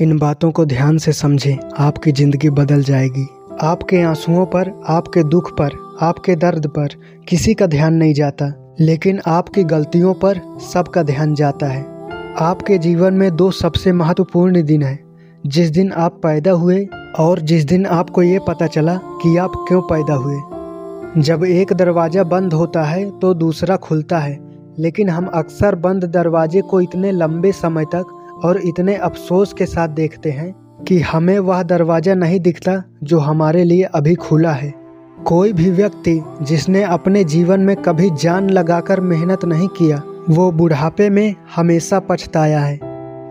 इन बातों को ध्यान से समझें। आपकी ज़िंदगी बदल जाएगी। आपके आंसुओं पर, आपके दुख पर, आपके दर्द पर किसी का ध्यान नहीं जाता। लेकिन आपकी गलतियों पर सबका ध्यान जाता है। आपके जीवन में दो सबसे महत्वपूर्ण दिन हैं। जिस दिन आप पैदा हुए और जिस दिन आपको ये पता चला कि आप क्यों पैदा हुए। जब एक दरवाज़ा बंद होता है तो दूसरा खुलता है। लेकिन हम अक्सर बंद दरवाजे को इतने लंबे समय तक और इतने अफसोस के साथ देखते हैं कि हमें वह दरवाज़ा नहीं दिखता जो हमारे लिए अभी खुला है। कोई भी व्यक्ति जिसने अपने जीवन में कभी जान लगाकर मेहनत नहीं किया, वो बुढ़ापे में हमेशा पछताया है।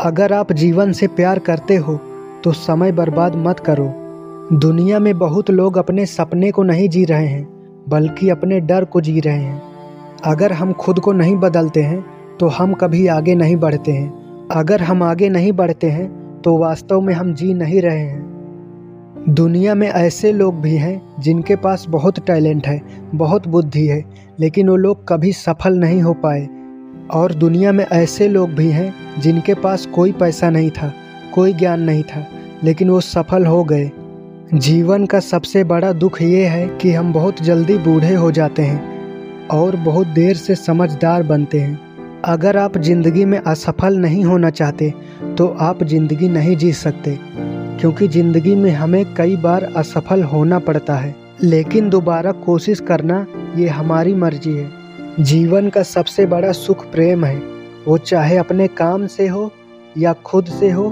अगर आप जीवन से प्यार करते हो तो समय बर्बाद मत करो। दुनिया में बहुत लोग अपने सपने को नहीं जी रहे हैं, बल्कि अपने डर को जी रहे हैं। अगर हम खुद को नहीं बदलते हैं तो हम कभी आगे नहीं बढ़ते हैं। अगर हम आगे नहीं बढ़ते हैं तो वास्तव में हम जी नहीं रहे हैं। दुनिया में ऐसे लोग भी हैं, जिनके पास बहुत टैलेंट है, बहुत बुद्धि है, लेकिन वो लोग कभी सफल नहीं हो पाए। और दुनिया में ऐसे लोग भी हैं, जिनके पास कोई पैसा नहीं था, कोई ज्ञान नहीं था, लेकिन वो सफल हो गए। जीवन का सबसे बड़ा दुख ये है कि हम बहुत जल्दी बूढ़े हो जाते हैं और बहुत देर से समझदार बनते हैं। अगर आप ज़िंदगी में असफल नहीं होना चाहते तो आप ज़िंदगी नहीं जी सकते, क्योंकि ज़िंदगी में हमें कई बार असफल होना पड़ता है। लेकिन दोबारा कोशिश करना, ये हमारी मर्ज़ी है। जीवन का सबसे बड़ा सुख प्रेम है। वो चाहे अपने काम से हो, या खुद से हो,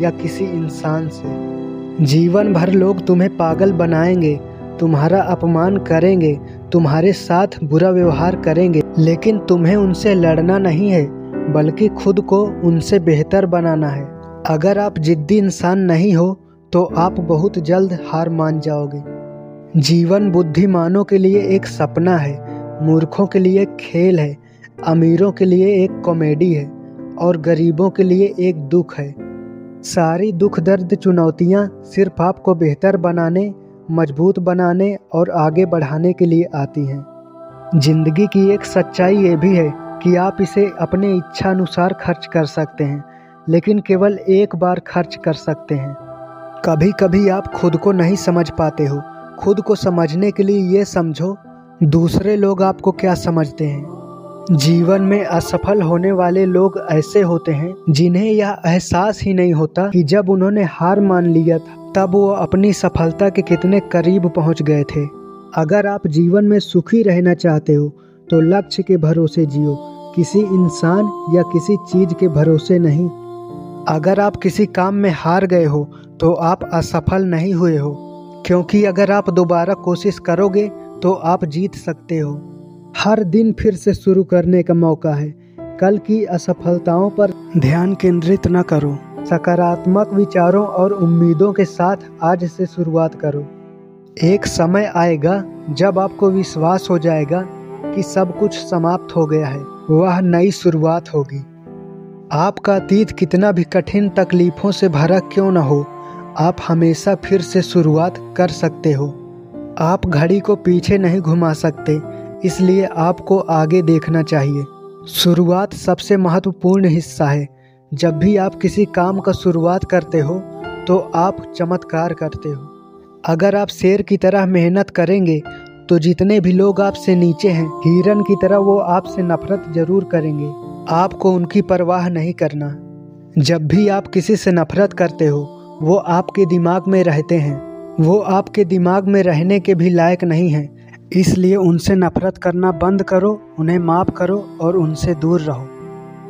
या किसी इंसान से। जीवन भर लोग तुम्हें पागल बनाएँगे, तुम्हारा अपमान करेंगे तुम्हारे साथ बुरा व्यवहार करेंगे, लेकिन तुम्हें उनसे लड़ना नहीं है, बल्कि खुद को उनसे बेहतर बनाना है। अगर आप जिद्दी इंसान नहीं हो तो आप बहुत जल्द हार मान जाओगे। जीवन बुद्धिमानों के लिए एक सपना है, मूर्खों के लिए खेल है, अमीरों के लिए एक कॉमेडी है, और गरीबों के लिए एक दुख है। सारी दुख दर्द चुनौतियाँ सिर्फ़ आपको बेहतर बनाने मज़बूत बनाने और आगे बढ़ाने के लिए आती हैं। ज़िंदगी की एक सच्चाई ये भी है कि आप इसे अपने इच्छा अनुसार खर्च कर सकते हैं, लेकिन केवल एक बार खर्च कर सकते हैं। कभी कभी आप खुद को नहीं समझ पाते हो। खुद को समझने के लिए ये समझो, दूसरे लोग आपको क्या समझते हैं? जीवन में असफल होने वाले लोग ऐसे होते हैं जिन्हें यह एहसास ही नहीं होता कि जब उन्होंने हार मान लिया था। तब वो अपनी सफलता के कितने करीब पहुँच गए थे। अगर आप जीवन में सुखी रहना चाहते हो तो लक्ष्य के भरोसे जियो। किसी इंसान या किसी चीज़ के भरोसे नहीं। अगर आप किसी काम में हार गए हो तो आप असफल नहीं हुए हो। क्योंकि अगर आप दोबारा कोशिश करोगे तो आप जीत सकते हो। हर दिन फिर से शुरू करने का मौका है। कल की असफलताओं पर ध्यान केंद्रित न करो। सकारात्मक विचारों और उम्मीदों के साथ आज से शुरुआत करो। एक समय आएगा जब आपको विश्वास हो जाएगा कि सब कुछ समाप्त हो गया है, वह नई शुरुआत होगी। आपका अतीत कितना भी कठिन तकलीफों से भरा क्यों न हो, आप हमेशा फिर से शुरुआत कर सकते हो। आप घड़ी को पीछे नहीं घुमा सकते, इसलिए आपको आगे देखना चाहिए। शुरुआत सबसे महत्वपूर्ण हिस्सा है जब भी आप किसी काम का शुरुआत करते हो तो आप चमत्कार करते हो। अगर आप शेर की तरह मेहनत करेंगे तो जितने भी लोग आपसे नीचे हैं हिरन की तरह वो आपसे नफरत ज़रूर करेंगे। आपको उनकी परवाह नहीं करना। जब भी आप किसी से नफरत करते हो, वो आपके दिमाग में रहते हैं। वो आपके दिमाग में रहने के भी लायक नहीं हैं। इसलिए उनसे नफरत करना बंद करो, उन्हें माफ़ करो और उनसे दूर रहो।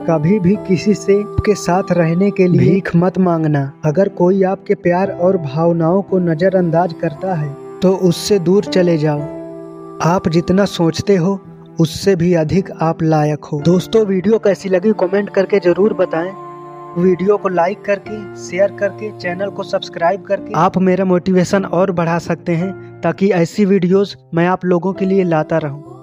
कभी भी किसी से के साथ रहने के लिए भीख मत मांगना। अगर कोई आपके प्यार और भावनाओं को नज़रअंदाज करता है तो उससे दूर चले जाओ। आप जितना सोचते हो उससे भी अधिक आप लायक हो। दोस्तों वीडियो कैसी लगी कमेंट करके ज़रूर बताएँ। वीडियो को लाइक करके शेयर करके चैनल को सब्सक्राइब करके आप मेरा मोटिवेशन और बढ़ा सकते हैं ताकि ऐसी वीडियोस मैं आप लोगों के लिए लाता रहूँ।